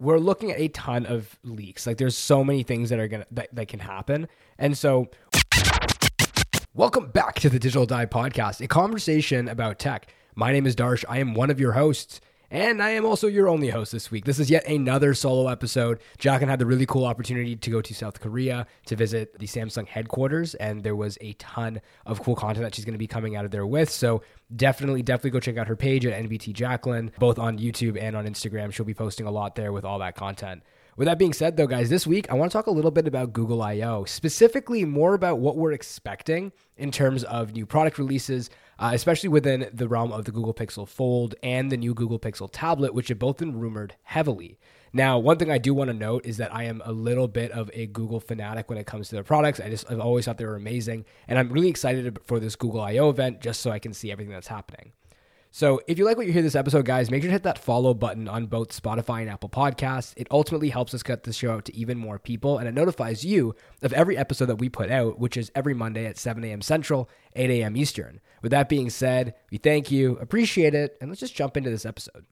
we're looking at a ton of leaks. Like there's so many things that are gonna that, that can happen. And so welcome back to the Digital Dive Podcast, a conversation about tech. My name is Darsh. I am one of your hosts. And I am also your only host this week. This is yet another solo episode. Jacklyn had the really cool opportunity to go to South Korea to visit the Samsung headquarters, and there was a ton of cool content that she's going to be coming out of there with. So definitely, definitely go check out her page at NBT Jacklyn, both on YouTube and on Instagram. She'll be posting a lot there with all that content. With that being said, though, guys, this week I want to talk a little bit about Google I/O, specifically more about what we're expecting in terms of new product releases, uh, especially within the realm of the Google Pixel Fold and the new Google Pixel tablet, which have both been rumored heavily. Now, one thing I do want to note is that I am a little bit of a Google fanatic when it comes to their products. I just I've always thought they were amazing, and I'm really excited for this Google I/O event just so I can see everything that's happening. So, if you like what you hear this episode, guys, make sure to hit that follow button on both Spotify and Apple Podcasts. It ultimately helps us get the show out to even more people, and it notifies you of every episode that we put out, which is every Monday at 7 a.m. Central, 8 a.m. Eastern. With that being said, we thank you, appreciate it, and let's just jump into this episode.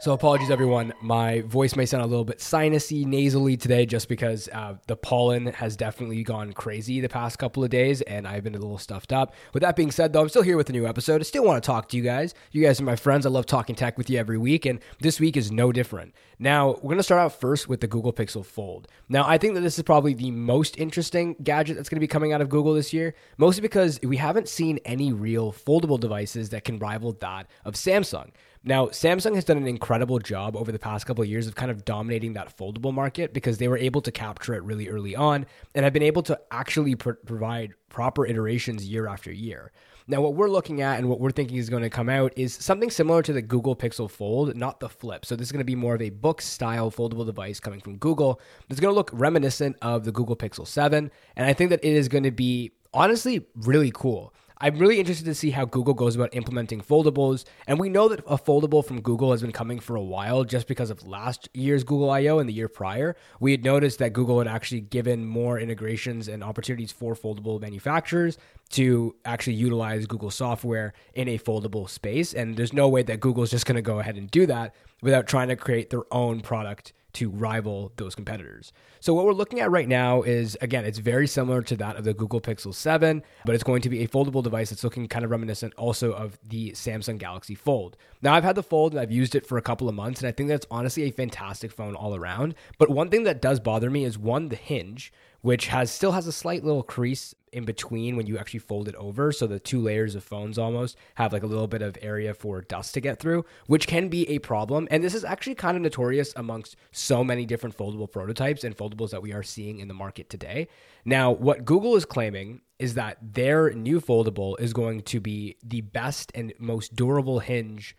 So apologies, everyone. My voice may sound a little bit sinusy, nasally today, just because uh, the pollen has definitely gone crazy the past couple of days, and I've been a little stuffed up. With that being said, though, I'm still here with a new episode. I still want to talk to you guys. You guys are my friends. I love talking tech with you every week, and this week is no different. Now, we're going to start out first with the Google Pixel Fold. Now, I think that this is probably the most interesting gadget that's going to be coming out of Google this year, mostly because we haven't seen any real foldable devices that can rival that of Samsung. Now, Samsung has done an incredible job over the past couple of years of kind of dominating that foldable market because they were able to capture it really early on and have been able to actually pr- provide proper iterations year after year. Now, what we're looking at and what we're thinking is going to come out is something similar to the Google Pixel Fold, not the Flip. So, this is going to be more of a book style foldable device coming from Google. It's going to look reminiscent of the Google Pixel 7. And I think that it is going to be honestly really cool. I'm really interested to see how Google goes about implementing foldables. And we know that a foldable from Google has been coming for a while just because of last year's Google I/O and the year prior. We had noticed that Google had actually given more integrations and opportunities for foldable manufacturers to actually utilize Google software in a foldable space. And there's no way that Google's just going to go ahead and do that without trying to create their own product to rival those competitors. So what we're looking at right now is again, it's very similar to that of the Google Pixel 7, but it's going to be a foldable device that's looking kind of reminiscent also of the Samsung Galaxy Fold. Now I've had the Fold and I've used it for a couple of months and I think that's honestly a fantastic phone all around. But one thing that does bother me is one the hinge which has still has a slight little crease in between when you actually fold it over. So the two layers of phones almost have like a little bit of area for dust to get through, which can be a problem. And this is actually kind of notorious amongst so many different foldable prototypes and foldables that we are seeing in the market today. Now, what Google is claiming is that their new foldable is going to be the best and most durable hinge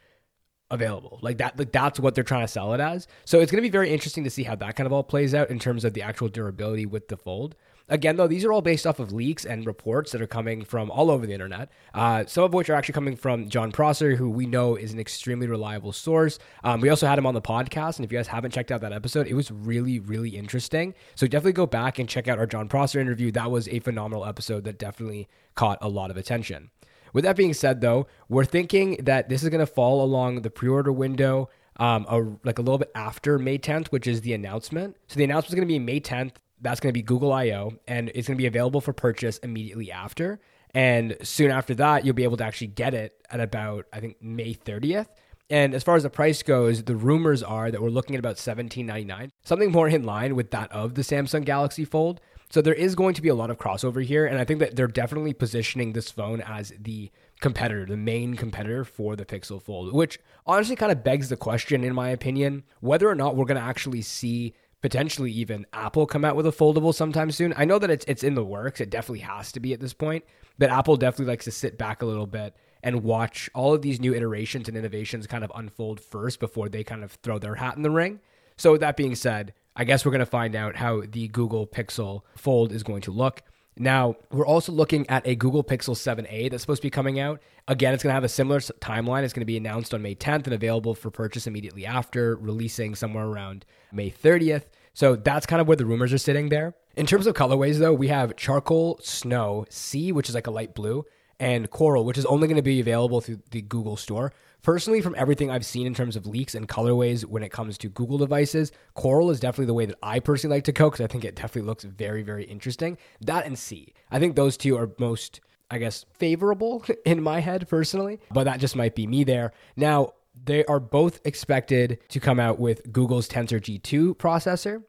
available. Like that, like that's what they're trying to sell it as. So it's going to be very interesting to see how that kind of all plays out in terms of the actual durability with the fold. Again, though, these are all based off of leaks and reports that are coming from all over the internet. Uh, some of which are actually coming from Jon Prosser, who we know is an extremely reliable source. Um, we also had him on the podcast, and if you guys haven't checked out that episode, it was really, really interesting. So definitely go back and check out our Jon Prosser interview. That was a phenomenal episode that definitely caught a lot of attention. With that being said, though, we're thinking that this is going to fall along the pre-order window, um, a, like a little bit after May 10th, which is the announcement. So the announcement is going to be May 10th. That's going to be Google I/O, and it's going to be available for purchase immediately after. And soon after that, you'll be able to actually get it at about I think May 30th. And as far as the price goes, the rumors are that we're looking at about $17.99, something more in line with that of the Samsung Galaxy Fold. So there is going to be a lot of crossover here, and I think that they're definitely positioning this phone as the competitor, the main competitor for the Pixel Fold, which honestly kind of begs the question, in my opinion, whether or not we're going to actually see potentially even Apple come out with a foldable sometime soon. I know that it's it's in the works. It definitely has to be at this point, but Apple definitely likes to sit back a little bit and watch all of these new iterations and innovations kind of unfold first before they kind of throw their hat in the ring. So with that being said, I guess we're going to find out how the Google Pixel Fold is going to look. Now, we're also looking at a Google Pixel 7a that's supposed to be coming out. Again, it's going to have a similar timeline. It's going to be announced on May 10th and available for purchase immediately after, releasing somewhere around May 30th. So that's kind of where the rumors are sitting there. In terms of colorways, though, we have Charcoal Snow Sea, which is like a light blue, and Coral, which is only going to be available through the Google Store. Personally, from everything I've seen in terms of leaks and colorways when it comes to Google devices, Coral is definitely the way that I personally like to go because I think it definitely looks very, very interesting. That and Sea. I think those two are most, I guess, favorable in my head personally, but that just might be me there. Now, they are both expected to come out with Google's Tensor G2 processor.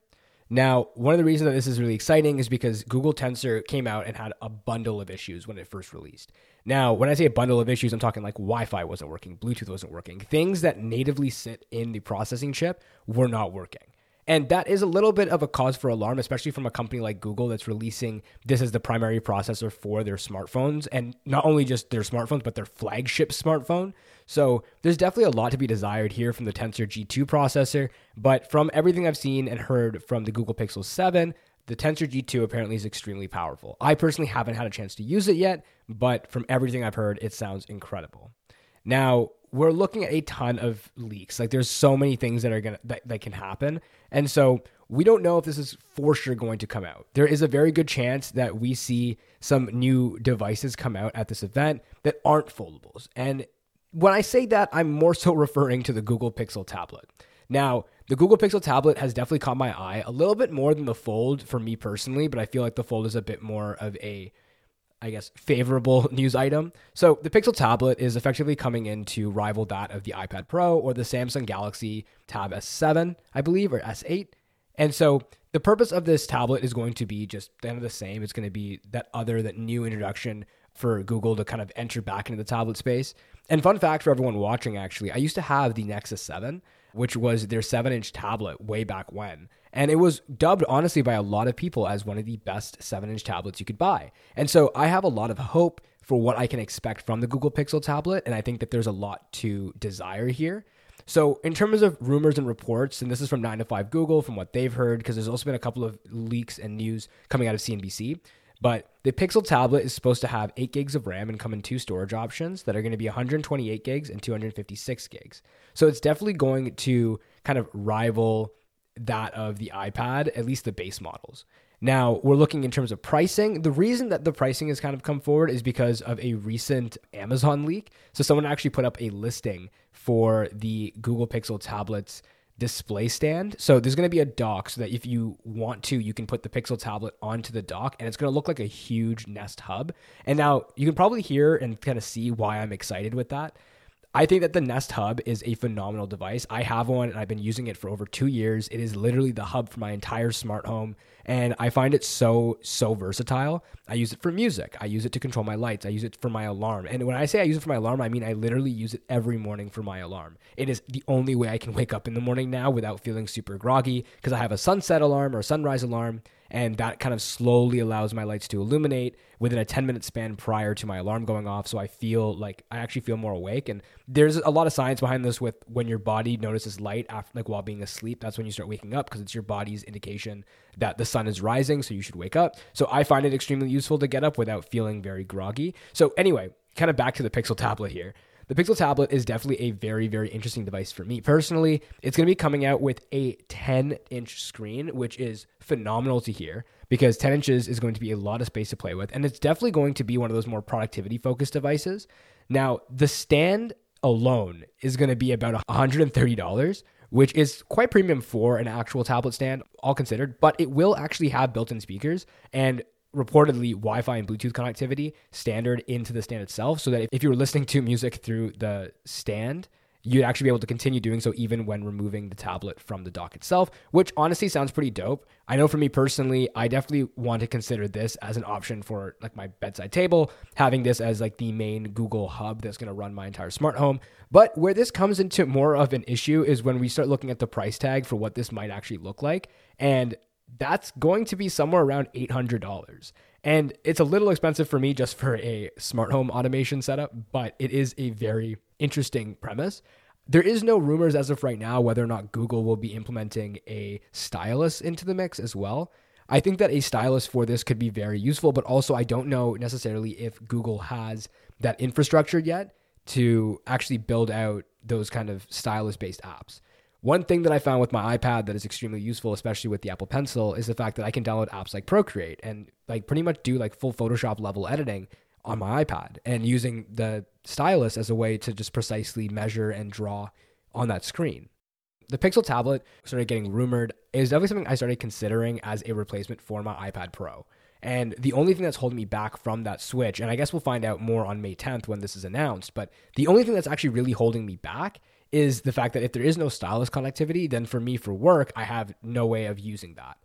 Now, one of the reasons that this is really exciting is because Google Tensor came out and had a bundle of issues when it first released. Now, when I say a bundle of issues, I'm talking like Wi Fi wasn't working, Bluetooth wasn't working. Things that natively sit in the processing chip were not working. And that is a little bit of a cause for alarm, especially from a company like Google that's releasing this as the primary processor for their smartphones and not only just their smartphones, but their flagship smartphone. So there's definitely a lot to be desired here from the Tensor G2 processor. But from everything I've seen and heard from the Google Pixel 7, the Tensor G2 apparently is extremely powerful. I personally haven't had a chance to use it yet, but from everything I've heard, it sounds incredible. Now, we're looking at a ton of leaks. Like there's so many things that are gonna that, that can happen. And so we don't know if this is for sure going to come out. There is a very good chance that we see some new devices come out at this event that aren't foldables. And when I say that, I'm more so referring to the Google Pixel tablet. Now, the Google Pixel tablet has definitely caught my eye a little bit more than the Fold for me personally, but I feel like the Fold is a bit more of a, I guess, favorable news item. So the Pixel tablet is effectively coming in to rival that of the iPad Pro or the Samsung Galaxy Tab S7, I believe, or S8. And so the purpose of this tablet is going to be just kind of the same. It's going to be that other, that new introduction for Google to kind of enter back into the tablet space. And fun fact for everyone watching, actually, I used to have the Nexus 7, which was their 7 inch tablet way back when. And it was dubbed, honestly, by a lot of people as one of the best 7 inch tablets you could buy. And so I have a lot of hope for what I can expect from the Google Pixel tablet. And I think that there's a lot to desire here. So, in terms of rumors and reports, and this is from 9 to 5 Google, from what they've heard, because there's also been a couple of leaks and news coming out of CNBC. But the Pixel tablet is supposed to have 8 gigs of RAM and come in two storage options that are going to be 128 gigs and 256 gigs. So it's definitely going to kind of rival that of the iPad, at least the base models. Now, we're looking in terms of pricing. The reason that the pricing has kind of come forward is because of a recent Amazon leak. So, someone actually put up a listing for the Google Pixel tablets display stand. So there's going to be a dock so that if you want to, you can put the Pixel tablet onto the dock and it's going to look like a huge Nest hub. And now you can probably hear and kind of see why I'm excited with that. I think that the Nest Hub is a phenomenal device. I have one and I've been using it for over two years. It is literally the hub for my entire smart home. And I find it so, so versatile. I use it for music. I use it to control my lights. I use it for my alarm. And when I say I use it for my alarm, I mean I literally use it every morning for my alarm. It is the only way I can wake up in the morning now without feeling super groggy because I have a sunset alarm or a sunrise alarm and that kind of slowly allows my lights to illuminate within a 10 minute span prior to my alarm going off. So i feel like i actually feel more awake. And there's a lot of science behind this with when your body notices light after like while being asleep that's when you start waking up because it's your body's indication that the sun is rising so you should wake up. So i find it extremely useful to get up without feeling very groggy. So anyway kind of back to the pixel tablet here the Pixel tablet is definitely a very, very interesting device for me personally. It's going to be coming out with a 10 inch screen, which is phenomenal to hear because 10 inches is going to be a lot of space to play with. And it's definitely going to be one of those more productivity focused devices. Now, the stand alone is going to be about $130 which is quite premium for an actual tablet stand, all considered, but it will actually have built in speakers. And reportedly Wi-Fi and Bluetooth connectivity standard into the stand itself, so that if you were listening to music through the stand, you'd actually be able to continue doing so even when removing the tablet from the dock itself, which honestly sounds pretty dope. I know for me personally, I definitely want to consider this as an option for like my bedside table, having this as like the main Google hub that's going to run my entire smart home. But where this comes into more of an issue is when we start looking at the price tag for what this might actually look like. And that's going to be somewhere around $800. And it's a little expensive for me just for a smart home automation setup, but it is a very interesting premise. There is no rumors as of right now whether or not Google will be implementing a stylus into the mix as well. I think that a stylus for this could be very useful, but also I don't know necessarily if Google has that infrastructure yet to actually build out those kind of stylus based apps. One thing that I found with my iPad that is extremely useful, especially with the Apple Pencil, is the fact that I can download apps like Procreate and like pretty much do like full Photoshop level editing on my iPad and using the stylus as a way to just precisely measure and draw on that screen. The Pixel tablet started getting rumored. Was definitely something I started considering as a replacement for my iPad Pro. And the only thing that's holding me back from that switch, and I guess we'll find out more on May 10th when this is announced, but the only thing that's actually really holding me back is the fact that if there is no stylus connectivity, then for me for work, I have no way of using that.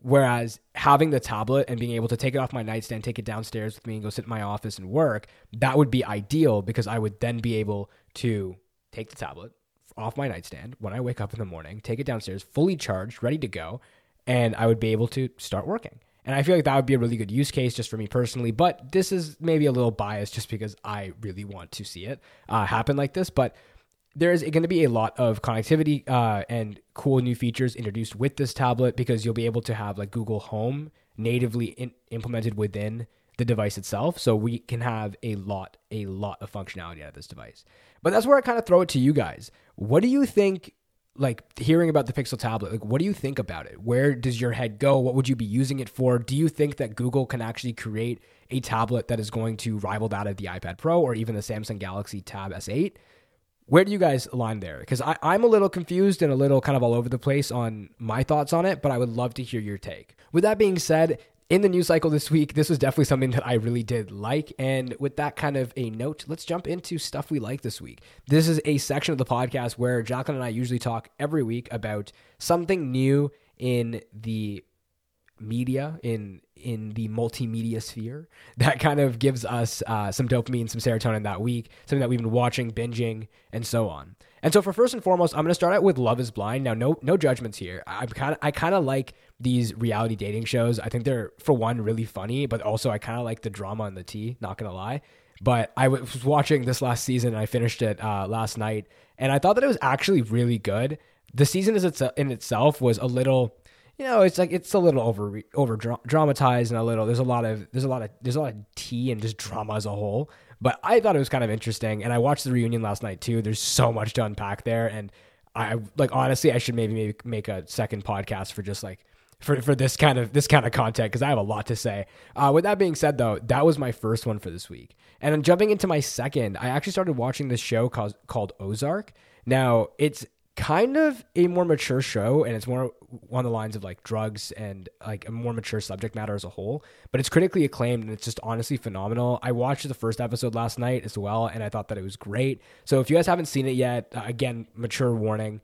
Whereas having the tablet and being able to take it off my nightstand, take it downstairs with me and go sit in my office and work, that would be ideal because I would then be able to take the tablet off my nightstand when I wake up in the morning, take it downstairs, fully charged, ready to go, and I would be able to start working. And I feel like that would be a really good use case just for me personally. But this is maybe a little biased just because I really want to see it uh, happen like this. But there's going to be a lot of connectivity uh, and cool new features introduced with this tablet because you'll be able to have like Google Home natively in- implemented within the device itself. So we can have a lot, a lot of functionality out of this device. But that's where I kind of throw it to you guys. What do you think? Like hearing about the Pixel tablet, like what do you think about it? Where does your head go? What would you be using it for? Do you think that Google can actually create a tablet that is going to rival that of the iPad Pro or even the Samsung Galaxy Tab S8? Where do you guys align there? Because I'm a little confused and a little kind of all over the place on my thoughts on it, but I would love to hear your take. With that being said, in the news cycle this week, this was definitely something that I really did like. And with that kind of a note, let's jump into stuff we like this week. This is a section of the podcast where Jacklyn and I usually talk every week about something new in the media in in the multimedia sphere. That kind of gives us uh, some dopamine some serotonin that week something that we've been watching binging and so on. And so for first and foremost i'm going to start out with love is blind. Now no no judgments here. I'm kind of i kind of like these reality dating shows. I think they're for one really funny but also i kind of like the drama and the tea not to lie. But I was watching this last season and I finished it uh, last night, and I thought that it was actually really good. The season is itself in itself was a little you know, it's like it's a little over over dramatized and a little. There's a lot of there's a lot of there's a lot of tea and just drama as a whole. But I thought it was kind of interesting, and I watched the reunion last night too. There's so much to unpack there, and I like honestly, I should maybe maybe make a second podcast for just like for, for this kind of this kind of content because I have a lot to say. Uh, with that being said, though, that was my first one for this week, and I'm jumping into my second. I actually started watching this show called called Ozark. Now it's kind of a more mature show and it's more on the lines of like drugs and like a more mature subject matter as a whole but it's critically acclaimed and it's just honestly phenomenal. I watched the first episode last night as well and i thought that it was great. So if you guys haven't seen it yet uh, again mature warning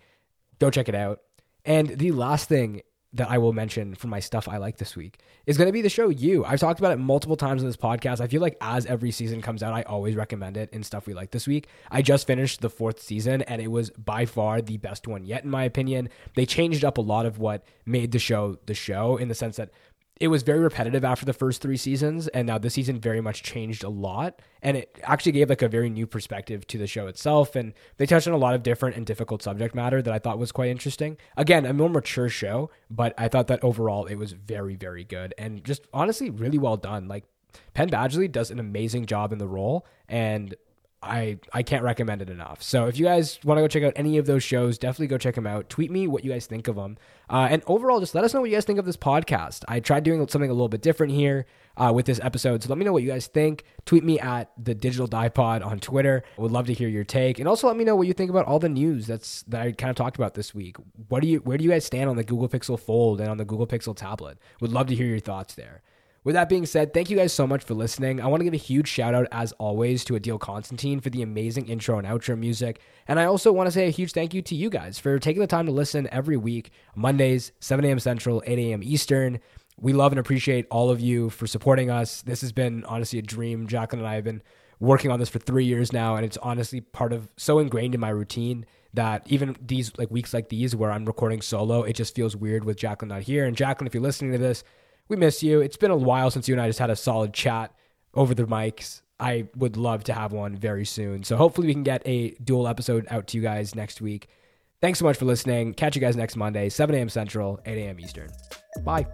go check it out. And the last thing that I will mention for my stuff I like this week is going to be the show You. I've talked about it multiple times in this podcast. I feel like as every season comes out, I always recommend it in stuff we like this week. I just finished the fourth season and it was by far the best one yet, in my opinion. They changed up a lot of what made the show the show in the sense that it was very repetitive after the first three seasons, and now this season very much changed a lot. And it actually gave like a very new perspective to the show itself. And they touched on a lot of different and difficult subject matter that I thought was quite interesting. Again, a more mature show, but I thought that overall it was very, very good and just honestly really well done. Like Penn Badgley does an amazing job in the role, and I I can't recommend it enough. So if you guys want to go check out any of those shows, definitely go check them out. Tweet me what you guys think of them, uh, and overall, just let us know what you guys think of this podcast. I tried doing something a little bit different here uh, with this episode, so let me know what you guys think. Tweet me at the Digital Dipod on Twitter. I would love to hear your take, and also let me know what you think about all the news that's that I kind of talked about this week. What do you where do you guys stand on the Google Pixel Fold and on the Google Pixel tablet? Would love to hear your thoughts there. With that being said, thank you guys so much for listening. I want to give a huge shout out, as always, to Adil Constantine for the amazing intro and outro music. And I also want to say a huge thank you to you guys for taking the time to listen every week, Mondays, 7 a.m. Central, 8 a.m. Eastern. We love and appreciate all of you for supporting us. This has been honestly a dream. Jacklyn and I have been working on this for three years now, and it's honestly part of so ingrained in my routine that even these like weeks like these where I'm recording solo, it just feels weird with Jacklyn not here. And Jacklyn, if you're listening to this, we miss you. It's been a while since you and I just had a solid chat over the mics. I would love to have one very soon. So hopefully we can get a dual episode out to you guys next week. Thanks so much for listening. Catch you guys next Monday, 7 a.m. Central, 8 a.m. Eastern. Bye.